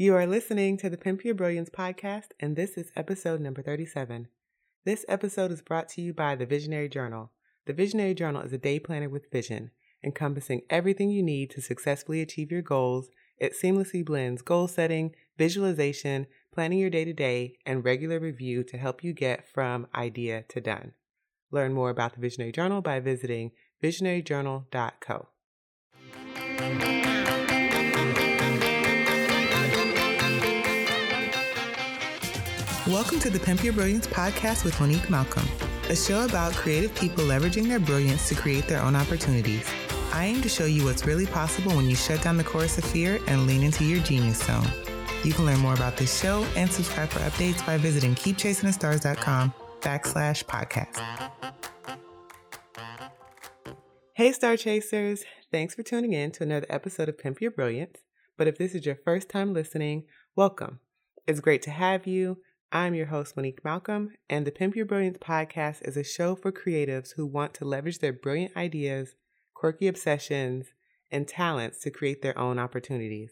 You are listening to the Pimp Your Brilliance podcast, and this is episode number 37. This episode is brought to you by the Visionary Journal. The Visionary Journal is a day planner with vision, encompassing everything you need to successfully achieve your goals. It seamlessly blends goal setting, visualization, planning your day to day, and regular review to help you get from idea to done. Learn more about the Visionary Journal by visiting visionaryjournal.co. Welcome to the Pimp Your Brilliance podcast with Monique Malcolm, a show about creative people leveraging their brilliance to create their own opportunities. I aim to show you what's really possible when you shut down the chorus of fear and lean into your genius zone. You can learn more about this show and subscribe for updates by visiting keepchasingthestars.com backslash podcast. Hey, Star Chasers! Thanks for tuning in to another episode of Pimp Your Brilliance. But if this is your first time listening, welcome. It's great to have you. I'm your host, Monique Malcolm, and the Pimp Your Brilliance podcast is a show for creatives who want to leverage their brilliant ideas, quirky obsessions, and talents to create their own opportunities.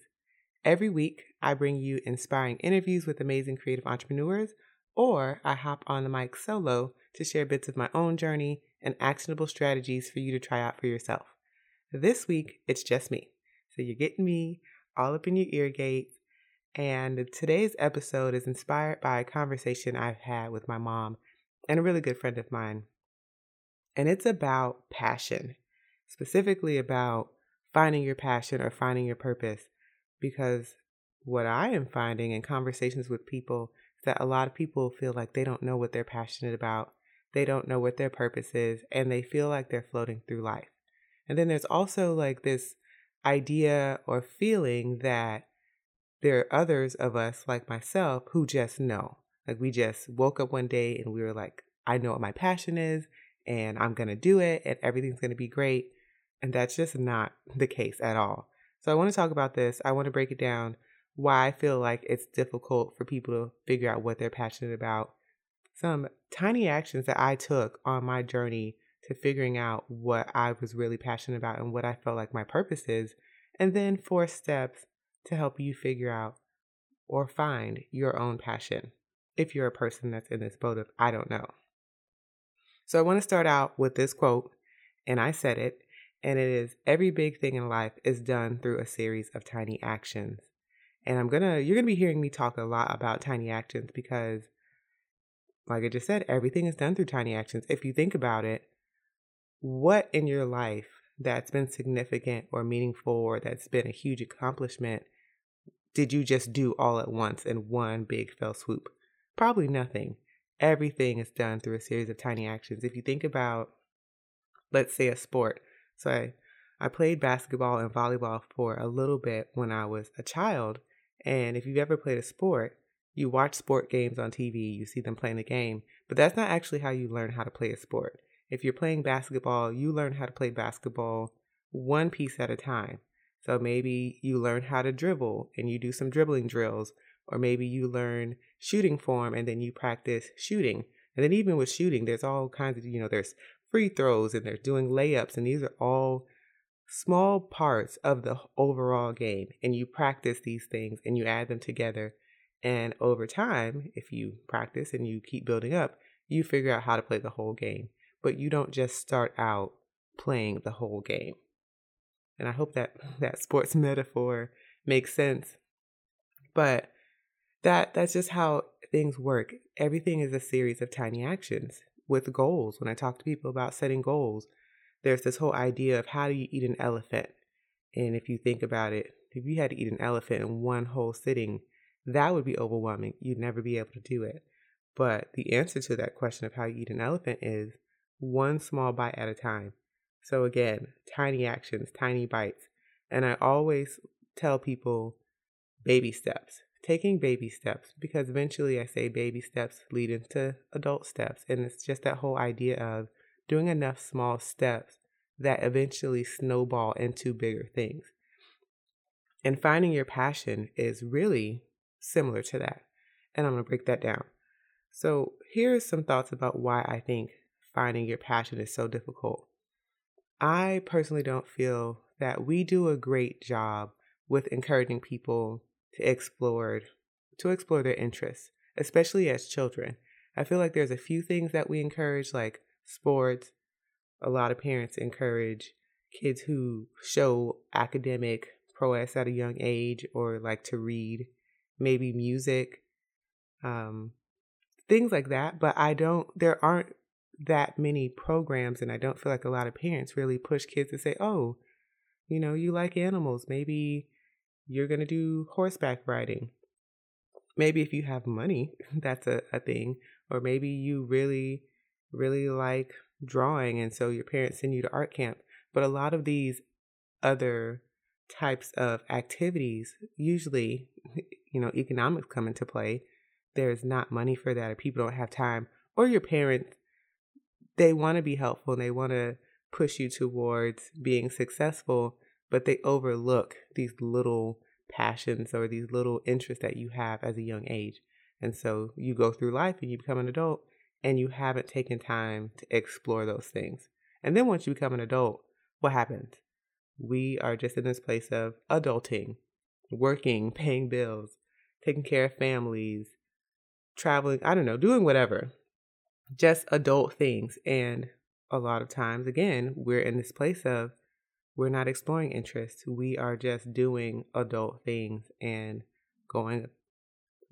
Every week, I bring you inspiring interviews with amazing creative entrepreneurs, or I hop on the mic solo to share bits of my own journey and actionable strategies for you to try out for yourself. This week, it's just me. So you're getting me all up in your ear gates and today's episode is inspired by a conversation I've had with my mom and a really good friend of mine. And it's about passion, specifically about finding your passion or finding your purpose. Because what I am finding in conversations with people is that a lot of people feel like they don't know what they're passionate about, they don't know what their purpose is, and they feel like they're floating through life. And then there's also like this idea or feeling that there are others of us, like myself, who just know. Like we just woke up one day and we were like, I know what my passion is and I'm going to do it and everything's going to be great. And that's just not the case at all. So I want to talk about this. I want to break it down why I feel like it's difficult for people to figure out what they're passionate about. Some tiny actions that I took on my journey to figuring out what I was really passionate about and what I felt like my purpose is. And then four steps to help you figure out or find your own passion if you're a person that's in this boat of I don't know. So I want to start out with this quote, and I said it, and it is every big thing in life is done through a series of tiny actions. And I'm gonna you're gonna be hearing me talk a lot about tiny actions because like I just said, everything is done through tiny actions. If you think about it, what in your life that's been significant or meaningful or that's been a huge accomplishment did you just do all at once in one big fell swoop? Probably nothing. Everything is done through a series of tiny actions. If you think about, let's say, a sport. So I, I played basketball and volleyball for a little bit when I was a child. And if you've ever played a sport, you watch sport games on TV, you see them playing the game, but that's not actually how you learn how to play a sport. If you're playing basketball, you learn how to play basketball one piece at a time. So maybe you learn how to dribble and you do some dribbling drills, or maybe you learn shooting form and then you practice shooting. And then even with shooting, there's all kinds of, you know, there's free throws and there's doing layups, and these are all small parts of the overall game. And you practice these things and you add them together. And over time, if you practice and you keep building up, you figure out how to play the whole game. But you don't just start out playing the whole game. And I hope that that sports metaphor makes sense. But that that's just how things work. Everything is a series of tiny actions with goals. When I talk to people about setting goals, there's this whole idea of how do you eat an elephant? And if you think about it, if you had to eat an elephant in one whole sitting, that would be overwhelming. You'd never be able to do it. But the answer to that question of how you eat an elephant is one small bite at a time. So again, tiny actions, tiny bites. And I always tell people baby steps, taking baby steps, because eventually I say baby steps lead into adult steps. And it's just that whole idea of doing enough small steps that eventually snowball into bigger things. And finding your passion is really similar to that. And I'm going to break that down. So, here's some thoughts about why I think finding your passion is so difficult. I personally don't feel that we do a great job with encouraging people to explore to explore their interests, especially as children. I feel like there's a few things that we encourage like sports. A lot of parents encourage kids who show academic prowess at a young age or like to read, maybe music, um, things like that. But I don't, there aren't that many programs, and I don't feel like a lot of parents really push kids to say, oh, you know, you like animals. Maybe you're going to do horseback riding. Maybe if you have money, that's a, a thing. Or maybe you really, really like drawing, and so your parents send you to art camp. But a lot of these other types of activities, usually, you know, economics come into play. There's not money for that, or people don't have time, or your parents, they want to be helpful and they want to push you towards being successful, but they overlook these little passions or these little interests that you have as a young age. And so you go through life and you become an adult and you haven't taken time to explore those things. And then once you become an adult, what happens? We are just in this place of adulting, working, paying bills, taking care of families, traveling, I don't know, doing whatever. Just adult things. And a lot of times, again, we're in this place of we're not exploring interests. We are just doing adult things and going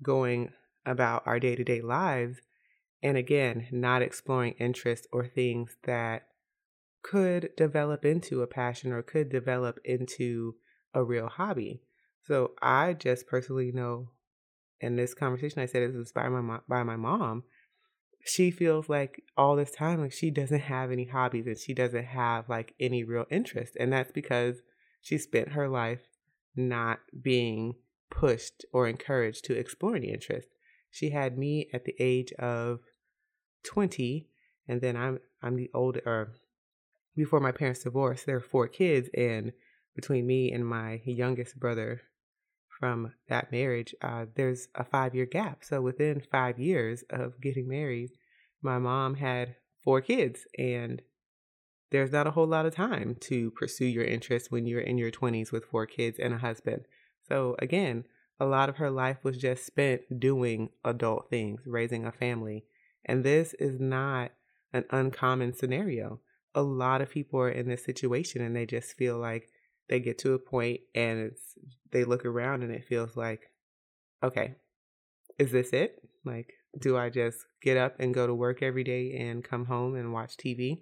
going about our day-to-day lives and again, not exploring interests or things that could develop into a passion or could develop into a real hobby. So I just personally know in this conversation I said it was inspired by my, by my mom. She feels like all this time like she doesn't have any hobbies and she doesn't have like any real interest and that's because she spent her life not being pushed or encouraged to explore any interest. She had me at the age of 20 and then I'm I'm the older or before my parents divorced, there were four kids, and between me and my youngest brother from that marriage, uh, there's a five year gap. So within five years of getting married, my mom had four kids, and there's not a whole lot of time to pursue your interests when you're in your 20s with four kids and a husband. So again, a lot of her life was just spent doing adult things, raising a family. And this is not an uncommon scenario a lot of people are in this situation and they just feel like they get to a point and it's they look around and it feels like okay is this it? Like do i just get up and go to work every day and come home and watch tv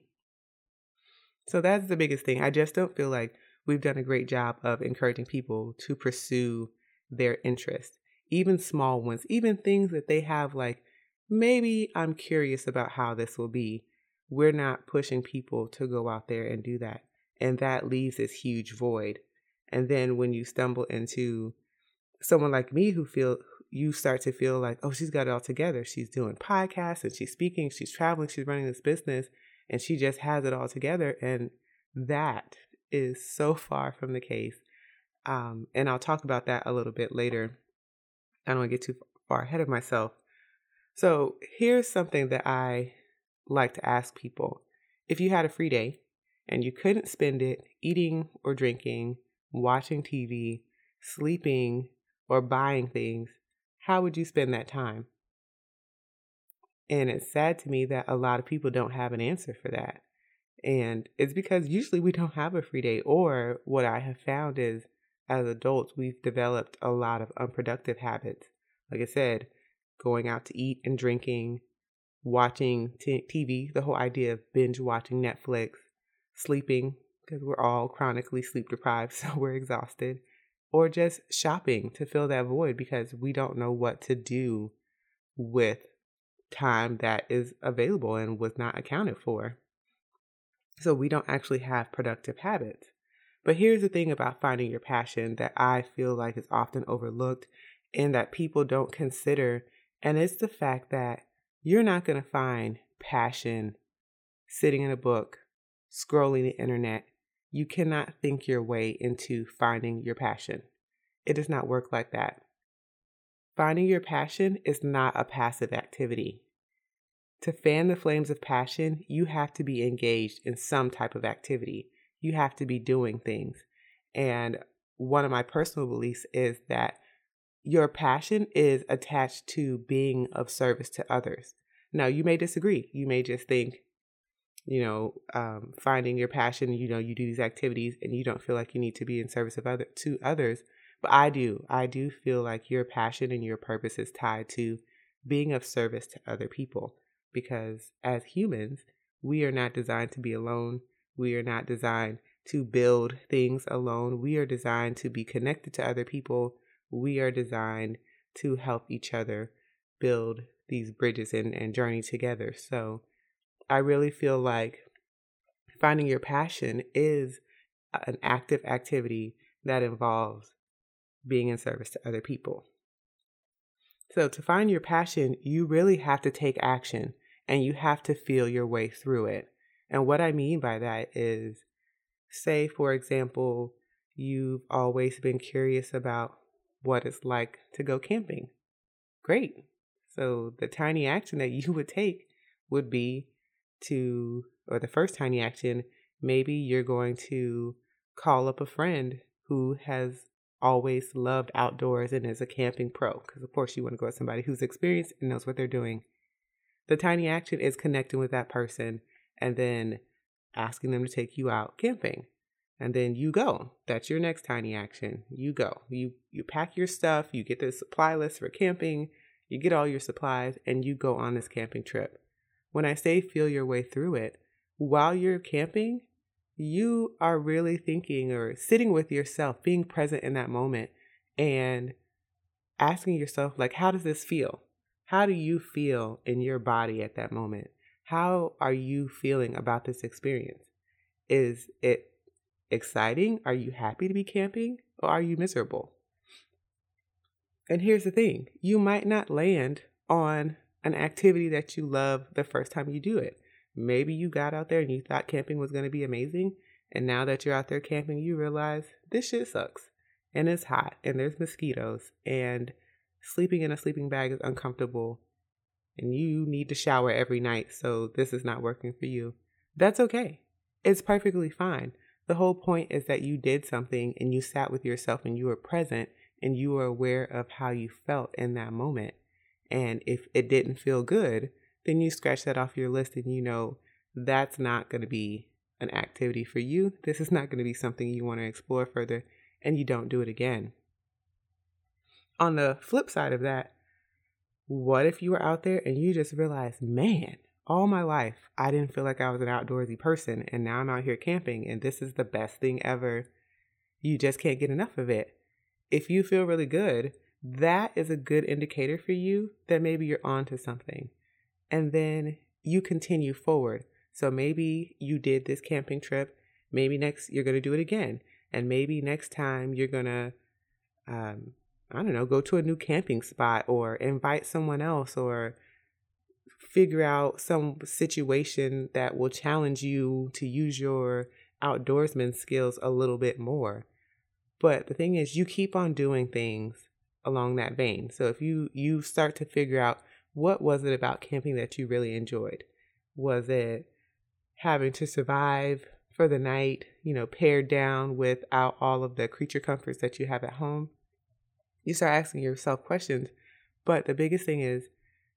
so that's the biggest thing. I just don't feel like we've done a great job of encouraging people to pursue their interests even small ones even things that they have like maybe i'm curious about how this will be. We're not pushing people to go out there and do that. And that leaves this huge void. And then when you stumble into someone like me who feel you start to feel like, oh, she's got it all together. She's doing podcasts and she's speaking, she's traveling, she's running this business, and she just has it all together. And that is so far from the case. Um, and I'll talk about that a little bit later. I don't want to get too far ahead of myself. So here's something that I like to ask people if you had a free day and you couldn't spend it eating or drinking, watching TV, sleeping, or buying things, how would you spend that time? And it's sad to me that a lot of people don't have an answer for that. And it's because usually we don't have a free day, or what I have found is as adults, we've developed a lot of unproductive habits. Like I said, going out to eat and drinking, watching t- TV, the whole idea of binge watching Netflix, sleeping, because we're all chronically sleep deprived, so we're exhausted, or just shopping to fill that void because we don't know what to do with time that is available and was not accounted for. So we don't actually have productive habits. But here's the thing about finding your passion that I feel like is often overlooked and that people don't consider, and it's the fact that you're not going to find passion sitting in a book, scrolling the internet. You cannot think your way into finding your passion. It does not work like that. Finding your passion is not a passive activity. To fan the flames of passion, you have to be engaged in some type of activity. You have to be doing things. And one of my personal beliefs is that your passion is attached to being of service to others. Now, you may disagree. You may just think, you know, um, finding your passion, you know, you do these activities and you don't feel like you need to be in service of other to others. But I do. I do feel like your passion and your purpose is tied to being of service to other people because as humans, we are not designed to be alone. We are not designed to build things alone. We are designed to be connected to other people. We are designed to help each other build these bridges and, and journey together. So I really feel like finding your passion is an active activity that involves being in service to other people. So, to find your passion, you really have to take action and you have to feel your way through it. And what I mean by that is, say, for example, you've always been curious about what it's like to go camping. Great. So, the tiny action that you would take would be to, or the first tiny action, maybe you're going to call up a friend who has always loved outdoors and is a camping pro. Because, of course, you want to go with somebody who's experienced and knows what they're doing. The tiny action is connecting with that person and then asking them to take you out camping. And then you go. That's your next tiny action. You go. You you pack your stuff, you get the supply list for camping, you get all your supplies and you go on this camping trip. When I say feel your way through it, while you're camping, you are really thinking or sitting with yourself, being present in that moment and asking yourself, like, how does this feel? How do you feel in your body at that moment? How are you feeling about this experience? Is it exciting? Are you happy to be camping or are you miserable? And here's the thing you might not land on an activity that you love the first time you do it. Maybe you got out there and you thought camping was going to be amazing. And now that you're out there camping, you realize this shit sucks. And it's hot and there's mosquitoes and sleeping in a sleeping bag is uncomfortable. And you need to shower every night. So this is not working for you. That's okay. It's perfectly fine. The whole point is that you did something and you sat with yourself and you were present and you were aware of how you felt in that moment. And if it didn't feel good, then you scratch that off your list and you know that's not going to be an activity for you. This is not going to be something you want to explore further, and you don't do it again. On the flip side of that, what if you were out there and you just realized, man, all my life I didn't feel like I was an outdoorsy person, and now I'm out here camping, and this is the best thing ever. You just can't get enough of it. If you feel really good, that is a good indicator for you that maybe you're onto something and then you continue forward. So maybe you did this camping trip. Maybe next you're going to do it again. And maybe next time you're going to, um, I don't know, go to a new camping spot or invite someone else or figure out some situation that will challenge you to use your outdoorsman skills a little bit more. But the thing is, you keep on doing things along that vein. So if you you start to figure out what was it about camping that you really enjoyed? Was it having to survive for the night, you know, pared down without all of the creature comforts that you have at home? You start asking yourself questions, but the biggest thing is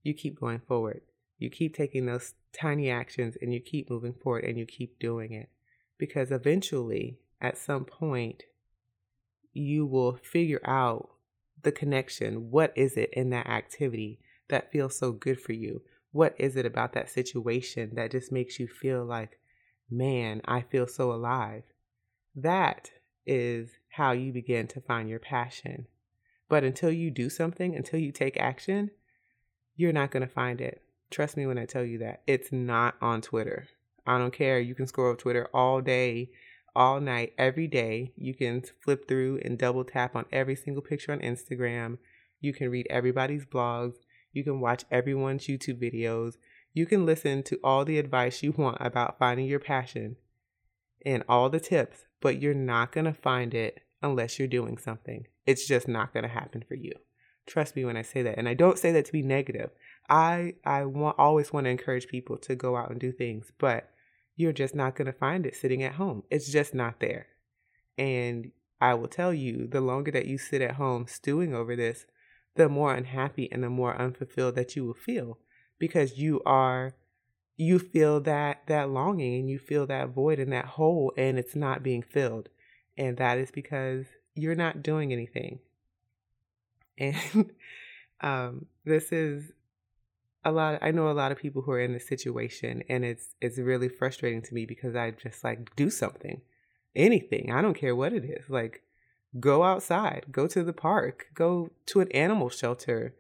you keep going forward. You keep taking those tiny actions and you keep moving forward and you keep doing it. Because eventually, at some point, you will figure out the connection. What is it in that activity that feels so good for you? What is it about that situation that just makes you feel like, man, I feel so alive? That is how you begin to find your passion. But until you do something, until you take action, you're not going to find it. Trust me when I tell you that. It's not on Twitter. I don't care. You can scroll Twitter all day, all night, every day. You can flip through and double tap on every single picture on Instagram. You can read everybody's blogs. You can watch everyone's YouTube videos. You can listen to all the advice you want about finding your passion and all the tips, but you're not going to find it unless you're doing something. It's just not going to happen for you. Trust me when I say that. And I don't say that to be negative. I I want always want to encourage people to go out and do things, but you're just not going to find it sitting at home. It's just not there. And I will tell you, the longer that you sit at home stewing over this, the more unhappy and the more unfulfilled that you will feel because you are you feel that that longing and you feel that void and that hole and it's not being filled and that is because you're not doing anything and um, this is a lot i know a lot of people who are in this situation and it's it's really frustrating to me because i just like do something anything i don't care what it is like go outside go to the park go to an animal shelter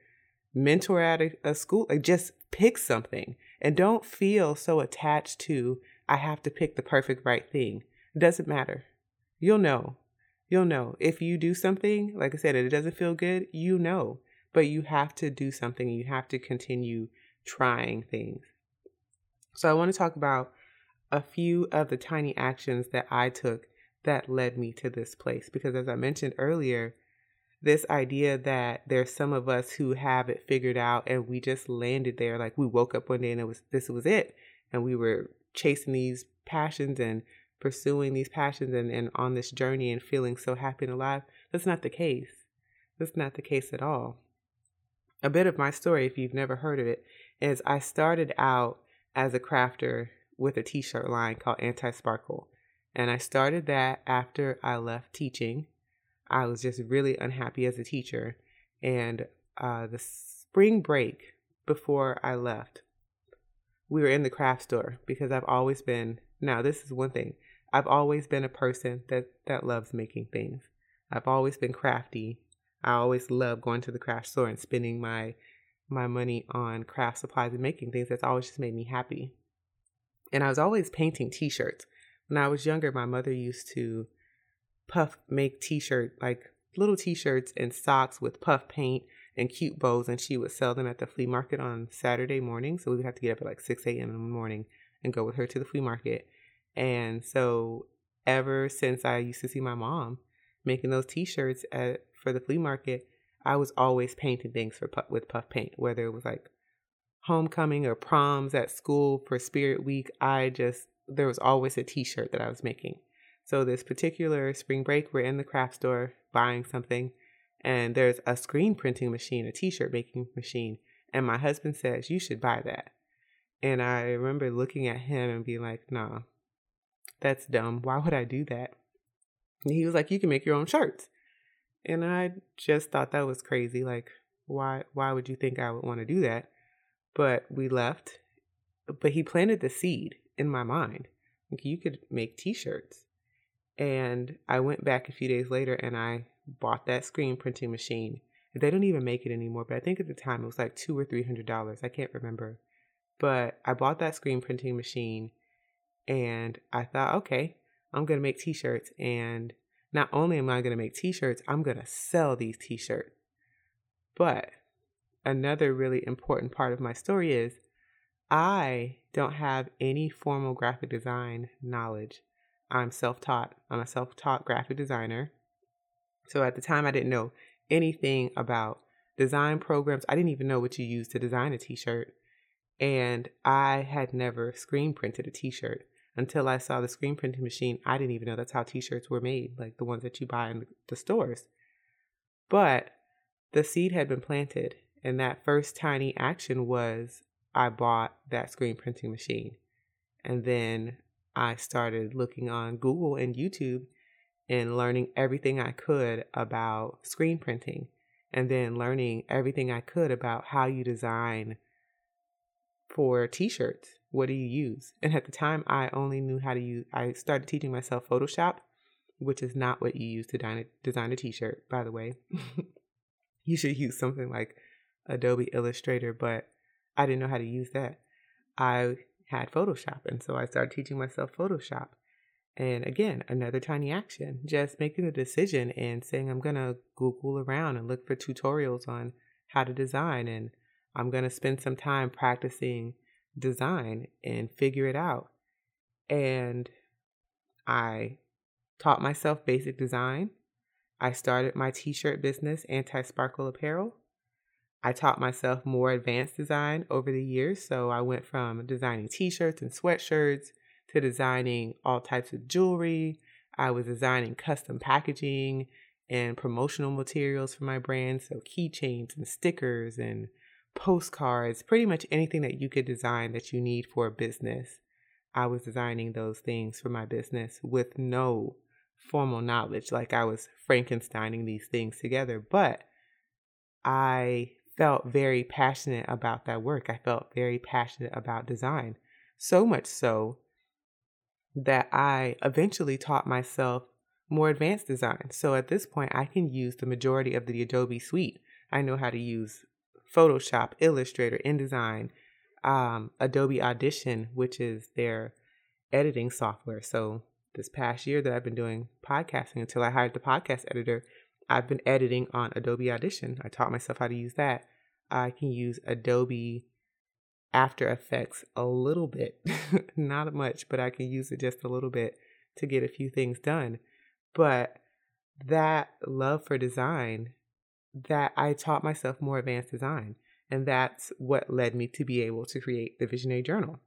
mentor at a, a school like just pick something and don't feel so attached to i have to pick the perfect right thing it doesn't matter you'll know you'll know if you do something like i said it doesn't feel good you know but you have to do something you have to continue trying things. So I want to talk about a few of the tiny actions that I took that led me to this place because as I mentioned earlier, this idea that there's some of us who have it figured out and we just landed there like we woke up one day and it was this was it and we were chasing these passions and pursuing these passions and, and on this journey and feeling so happy and alive. That's not the case. That's not the case at all a bit of my story, if you've never heard of it, is I started out as a crafter with a t shirt line called Anti Sparkle. And I started that after I left teaching. I was just really unhappy as a teacher. And uh, the spring break before I left, we were in the craft store because I've always been, now, this is one thing. I've always been a person that, that loves making things. I've always been crafty I always love going to the craft store and spending my my money on craft supplies and making things. That's always just made me happy. And I was always painting t-shirts. When I was younger, my mother used to puff make t-shirt like little t-shirts and socks with puff paint and cute bows and she would sell them at the flea market on Saturday morning. So we would have to get up at like 6 a.m. in the morning and go with her to the flea market. And so ever since I used to see my mom making those t-shirts at for the flea market, I was always painting things for with puff paint, whether it was like homecoming or proms at school for Spirit Week. I just there was always a T-shirt that I was making. So this particular spring break, we're in the craft store buying something, and there's a screen printing machine, a T-shirt making machine, and my husband says you should buy that. And I remember looking at him and being like, "No, that's dumb. Why would I do that?" And he was like, "You can make your own shirts." And I just thought that was crazy. Like, why why would you think I would want to do that? But we left. But he planted the seed in my mind. Like you could make t-shirts. And I went back a few days later and I bought that screen printing machine. They don't even make it anymore, but I think at the time it was like two or three hundred dollars. I can't remember. But I bought that screen printing machine and I thought, okay, I'm gonna make t-shirts and not only am I going to make t shirts, I'm going to sell these t shirts. But another really important part of my story is I don't have any formal graphic design knowledge. I'm self taught. I'm a self taught graphic designer. So at the time, I didn't know anything about design programs. I didn't even know what you use to design a t shirt. And I had never screen printed a t shirt until I saw the screen printing machine. I didn't even know that's how t shirts were made, like the ones that you buy in the stores. But the seed had been planted, and that first tiny action was I bought that screen printing machine. And then I started looking on Google and YouTube and learning everything I could about screen printing, and then learning everything I could about how you design for t shirts what do you use? And at the time, I only knew how to use, I started teaching myself Photoshop, which is not what you use to design a t shirt, by the way. you should use something like Adobe Illustrator, but I didn't know how to use that. I had Photoshop, and so I started teaching myself Photoshop. And again, another tiny action, just making a decision and saying, I'm going to Google around and look for tutorials on how to design. And I'm going to spend some time practicing design and figure it out. And I taught myself basic design. I started my t shirt business, Anti Sparkle Apparel. I taught myself more advanced design over the years. So I went from designing t shirts and sweatshirts to designing all types of jewelry. I was designing custom packaging and promotional materials for my brand. So, keychains and stickers and postcards, pretty much anything that you could design that you need for a business. I was designing those things for my business with no formal knowledge. Like I was Frankensteining these things together, but I felt very passionate about that work. I felt very passionate about design. So much so that I eventually taught myself more advanced design. So at this point, I can use the majority of the Adobe suite. I know how to use Photoshop, Illustrator, InDesign, um, Adobe Audition, which is their editing software. So this past year that I've been doing podcasting until I hired the podcast editor, I've been editing on Adobe Audition. I taught myself how to use that. I can use Adobe After Effects a little bit, not much, but I can use it just a little bit to get a few things done. But that love for design, that I taught myself more advanced design. And that's what led me to be able to create the Visionary Journal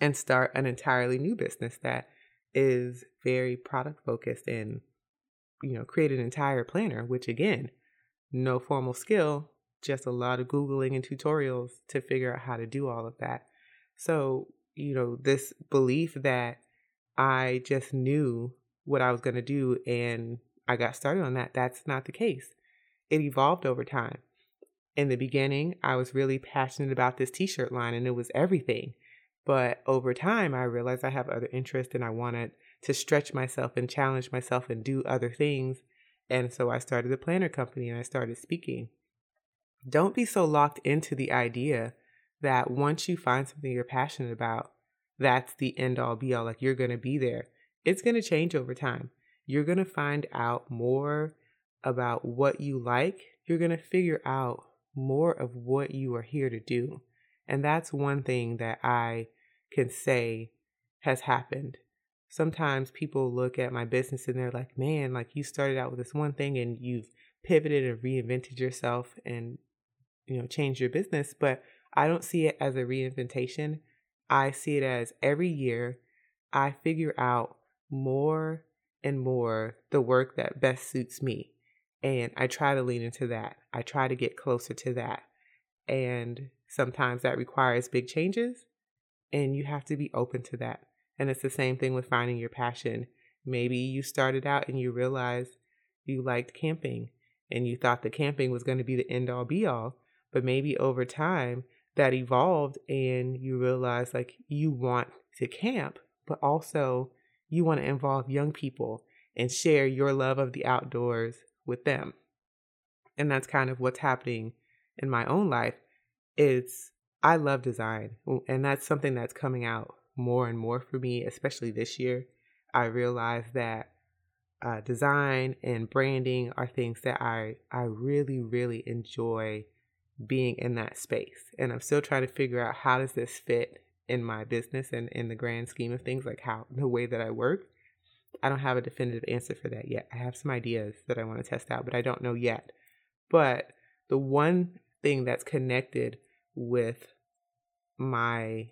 and start an entirely new business that is very product focused and you know create an entire planner which again no formal skill just a lot of googling and tutorials to figure out how to do all of that so you know this belief that i just knew what i was going to do and i got started on that that's not the case it evolved over time in the beginning i was really passionate about this t-shirt line and it was everything but over time, I realized I have other interests and I wanted to stretch myself and challenge myself and do other things. And so I started the planner company and I started speaking. Don't be so locked into the idea that once you find something you're passionate about, that's the end all be all, like you're going to be there. It's going to change over time. You're going to find out more about what you like. You're going to figure out more of what you are here to do. And that's one thing that I can say has happened. Sometimes people look at my business and they're like, man, like you started out with this one thing and you've pivoted and reinvented yourself and, you know, changed your business. But I don't see it as a reinventation. I see it as every year I figure out more and more the work that best suits me. And I try to lean into that. I try to get closer to that. And sometimes that requires big changes and you have to be open to that. And it's the same thing with finding your passion. Maybe you started out and you realized you liked camping and you thought the camping was going to be the end all be all. But maybe over time that evolved and you realized like you want to camp, but also you want to involve young people and share your love of the outdoors with them. And that's kind of what's happening in my own life. It's I love design, and that's something that's coming out more and more for me, especially this year. I realize that uh, design and branding are things that I I really really enjoy being in that space, and I'm still trying to figure out how does this fit in my business and in the grand scheme of things, like how the way that I work. I don't have a definitive answer for that yet. I have some ideas that I want to test out, but I don't know yet. But the one thing that's connected with my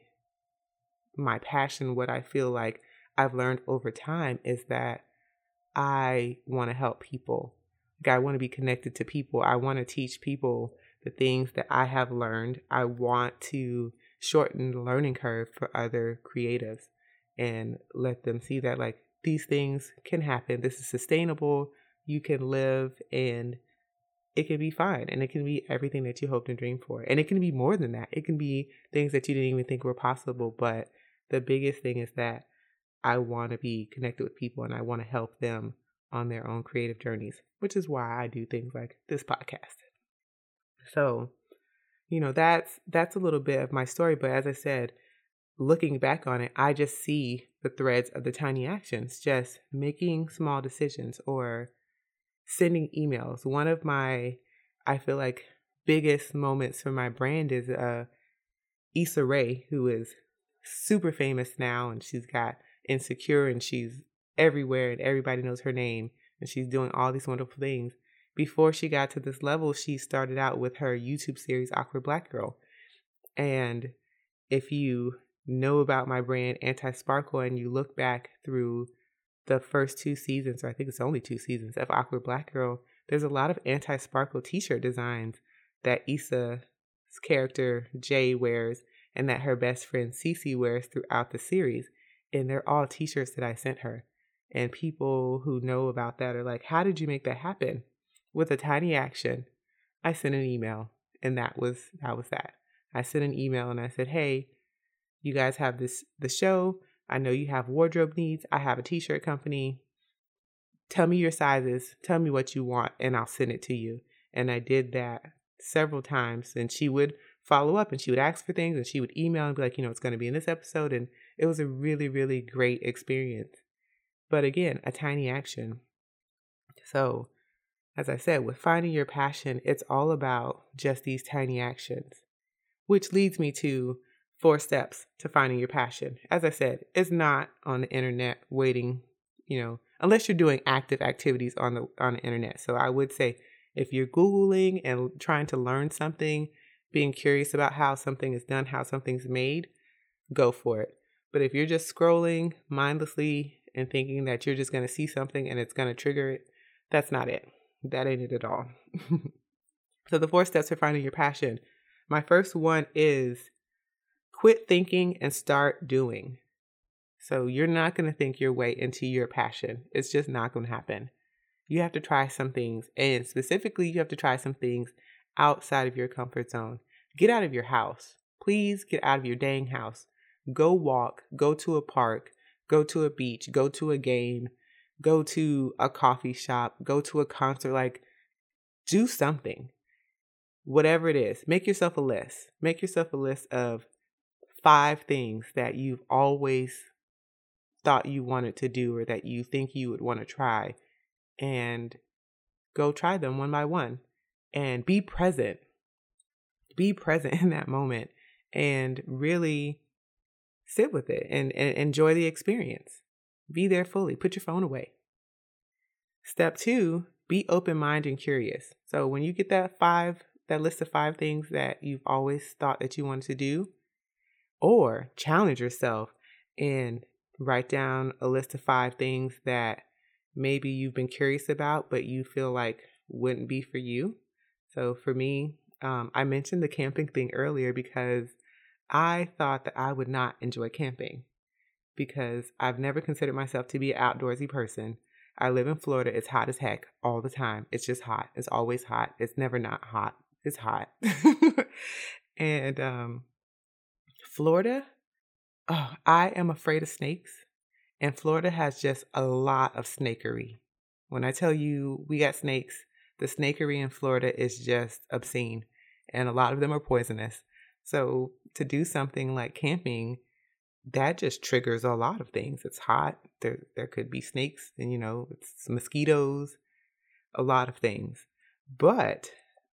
my passion what i feel like i've learned over time is that i want to help people like i want to be connected to people i want to teach people the things that i have learned i want to shorten the learning curve for other creatives and let them see that like these things can happen this is sustainable you can live and it can be fine and it can be everything that you hoped and dreamed for. And it can be more than that. It can be things that you didn't even think were possible. But the biggest thing is that I want to be connected with people and I want to help them on their own creative journeys, which is why I do things like this podcast. So, you know, that's that's a little bit of my story, but as I said, looking back on it, I just see the threads of the tiny actions, just making small decisions or sending emails. One of my, I feel like, biggest moments for my brand is uh, Issa Rae, who is super famous now, and she's got Insecure, and she's everywhere, and everybody knows her name, and she's doing all these wonderful things. Before she got to this level, she started out with her YouTube series Awkward Black Girl. And if you know about my brand Anti Sparkle and you look back through the first two seasons, or I think it's only two seasons of Awkward Black Girl, there's a lot of anti sparkle t shirt designs that Issa's character Jay wears and that her best friend Cece wears throughout the series. And they're all t shirts that I sent her. And people who know about that are like, How did you make that happen? With a tiny action. I sent an email and that was that was that. I sent an email and I said, Hey, you guys have this the show. I know you have wardrobe needs. I have a t-shirt company. Tell me your sizes. Tell me what you want and I'll send it to you. And I did that several times and she would follow up and she would ask for things and she would email and be like, you know, it's going to be in this episode and it was a really really great experience. But again, a tiny action. So, as I said, with finding your passion, it's all about just these tiny actions. Which leads me to four steps to finding your passion. As I said, it's not on the internet waiting, you know, unless you're doing active activities on the on the internet. So I would say if you're googling and trying to learn something, being curious about how something is done, how something's made, go for it. But if you're just scrolling mindlessly and thinking that you're just going to see something and it's going to trigger it, that's not it. That ain't it at all. so the four steps for finding your passion. My first one is Quit thinking and start doing. So you're not going to think your way into your passion. It's just not going to happen. You have to try some things, and specifically, you have to try some things outside of your comfort zone. Get out of your house. Please get out of your dang house. Go walk, go to a park, go to a beach, go to a game, go to a coffee shop, go to a concert. Like, do something. Whatever it is, make yourself a list. Make yourself a list of five things that you've always thought you wanted to do or that you think you would want to try and go try them one by one and be present. Be present in that moment and really sit with it and, and enjoy the experience. Be there fully. Put your phone away. Step two, be open minded and curious. So when you get that five, that list of five things that you've always thought that you wanted to do, or challenge yourself and write down a list of five things that maybe you've been curious about, but you feel like wouldn't be for you. So for me, um, I mentioned the camping thing earlier because I thought that I would not enjoy camping because I've never considered myself to be an outdoorsy person. I live in Florida. It's hot as heck all the time. It's just hot. It's always hot. It's never not hot. It's hot. and um, Florida, oh, I am afraid of snakes. And Florida has just a lot of snakery. When I tell you we got snakes, the snakery in Florida is just obscene. And a lot of them are poisonous. So to do something like camping, that just triggers a lot of things. It's hot. There there could be snakes and you know, it's mosquitoes, a lot of things. But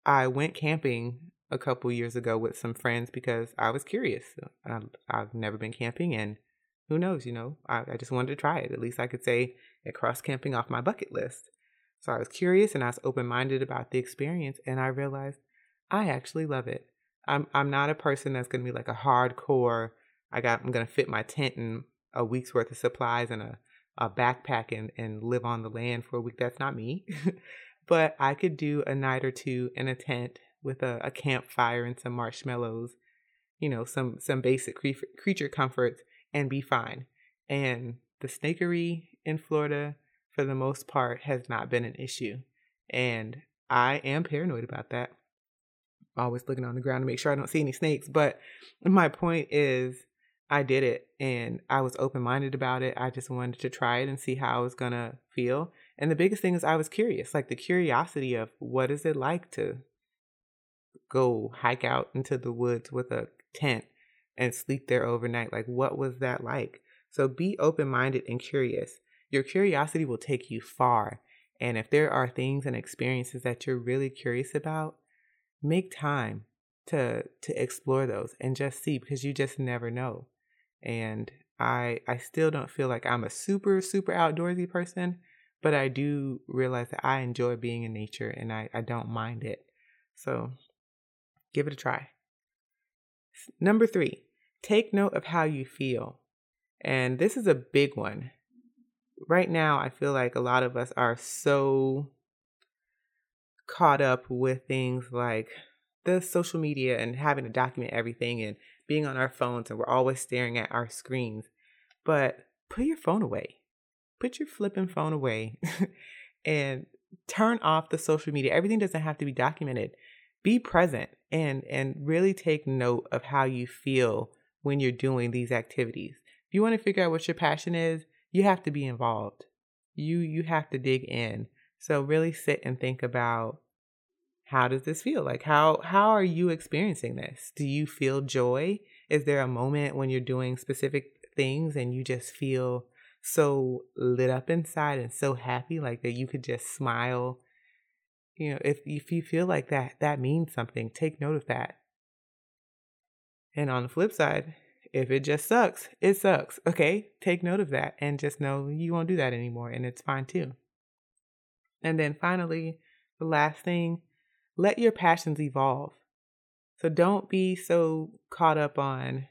I went camping a couple years ago with some friends because I was curious. I, have never been camping, and who knows, you know, I, I just wanted to try it. At least I could say it crossed camping off my bucket list. So I was curious and I was open minded about the experience, and I realized I actually love it. I'm I'm not a person that's gonna be like a hardcore. I got I'm gonna fit my tent and a week's worth of supplies and a a backpack and, and live on the land for a week. That's not me. but I could do a night or two in a tent with a, a campfire and some marshmallows, you know, some some basic cre- creature comforts, and be fine. And the snakery in Florida, for the most part, has not been an issue. And I am paranoid about that. Always looking on the ground to make sure I don't see any snakes. But my point is, I did it and I was open minded about it. I just wanted to try it and see how I was going to feel. And the biggest thing is, I was curious like the curiosity of what is it like to go hike out into the woods with a tent and sleep there overnight. Like, what was that like? So be open minded and curious. Your curiosity will take you far. And if there are things and experiences that you're really curious about, make time to to explore those and just see because you just never know. And I I still don't feel like I'm a super super outdoorsy person, but I do realize that I enjoy being in nature and I, I don't mind it. So Give it a try. Number three, take note of how you feel. And this is a big one. right now, I feel like a lot of us are so caught up with things like the social media and having to document everything and being on our phones and we're always staring at our screens. But put your phone away. Put your flipping phone away and turn off the social media. Everything doesn't have to be documented. Be present and and really take note of how you feel when you're doing these activities. If you want to figure out what your passion is, you have to be involved. You you have to dig in. So really sit and think about how does this feel? Like how how are you experiencing this? Do you feel joy? Is there a moment when you're doing specific things and you just feel so lit up inside and so happy like that you could just smile? You know, if if you feel like that, that means something. Take note of that. And on the flip side, if it just sucks, it sucks. Okay? Take note of that and just know you won't do that anymore and it's fine too. And then finally, the last thing let your passions evolve. So don't be so caught up on,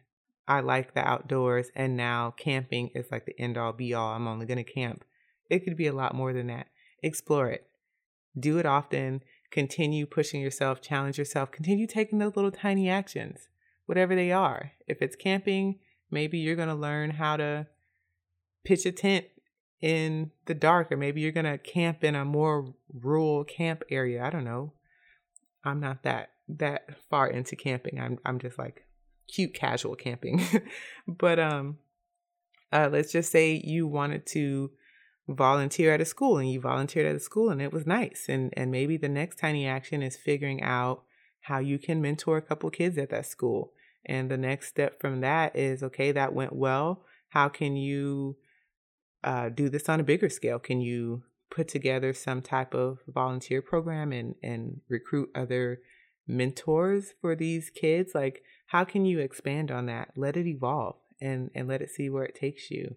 I like the outdoors and now camping is like the end all be all. I'm only going to camp. It could be a lot more than that. Explore it. Do it often. Continue pushing yourself, challenge yourself, continue taking those little tiny actions, whatever they are. If it's camping, maybe you're going to learn how to pitch a tent in the dark, or maybe you're going to camp in a more rural camp area. I don't know. I'm not that that far into camping. I'm I'm just like cute casual camping. but um uh let's just say you wanted to volunteer at a school and you volunteered at a school and it was nice and and maybe the next tiny action is figuring out how you can mentor a couple kids at that school. And the next step from that is okay, that went well. How can you uh, do this on a bigger scale? Can you put together some type of volunteer program and and recruit other mentors for these kids like how can you expand on that let it evolve and and let it see where it takes you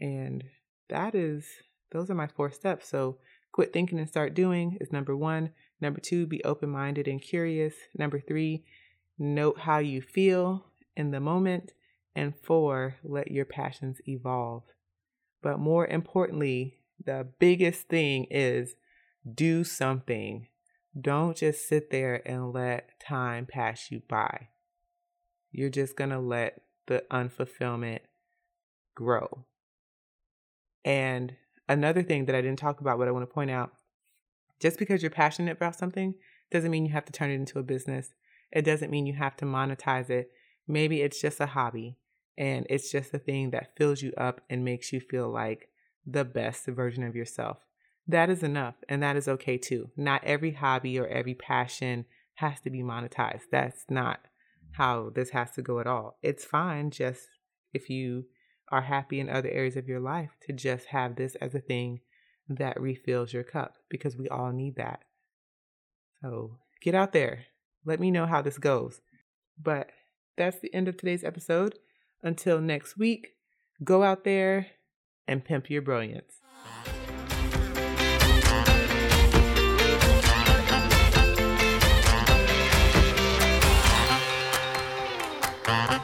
and that is those are my four steps so quit thinking and start doing is number 1 number 2 be open-minded and curious number 3 note how you feel in the moment and 4 let your passions evolve but more importantly the biggest thing is do something. Don't just sit there and let time pass you by. You're just going to let the unfulfillment grow. And another thing that I didn't talk about, but I want to point out just because you're passionate about something doesn't mean you have to turn it into a business. It doesn't mean you have to monetize it. Maybe it's just a hobby and it's just a thing that fills you up and makes you feel like the best version of yourself. That is enough, and that is okay too. Not every hobby or every passion has to be monetized. That's not how this has to go at all. It's fine just if you are happy in other areas of your life to just have this as a thing that refills your cup because we all need that. So get out there. Let me know how this goes. But that's the end of today's episode. Until next week, go out there and pimp your brilliance. Bye.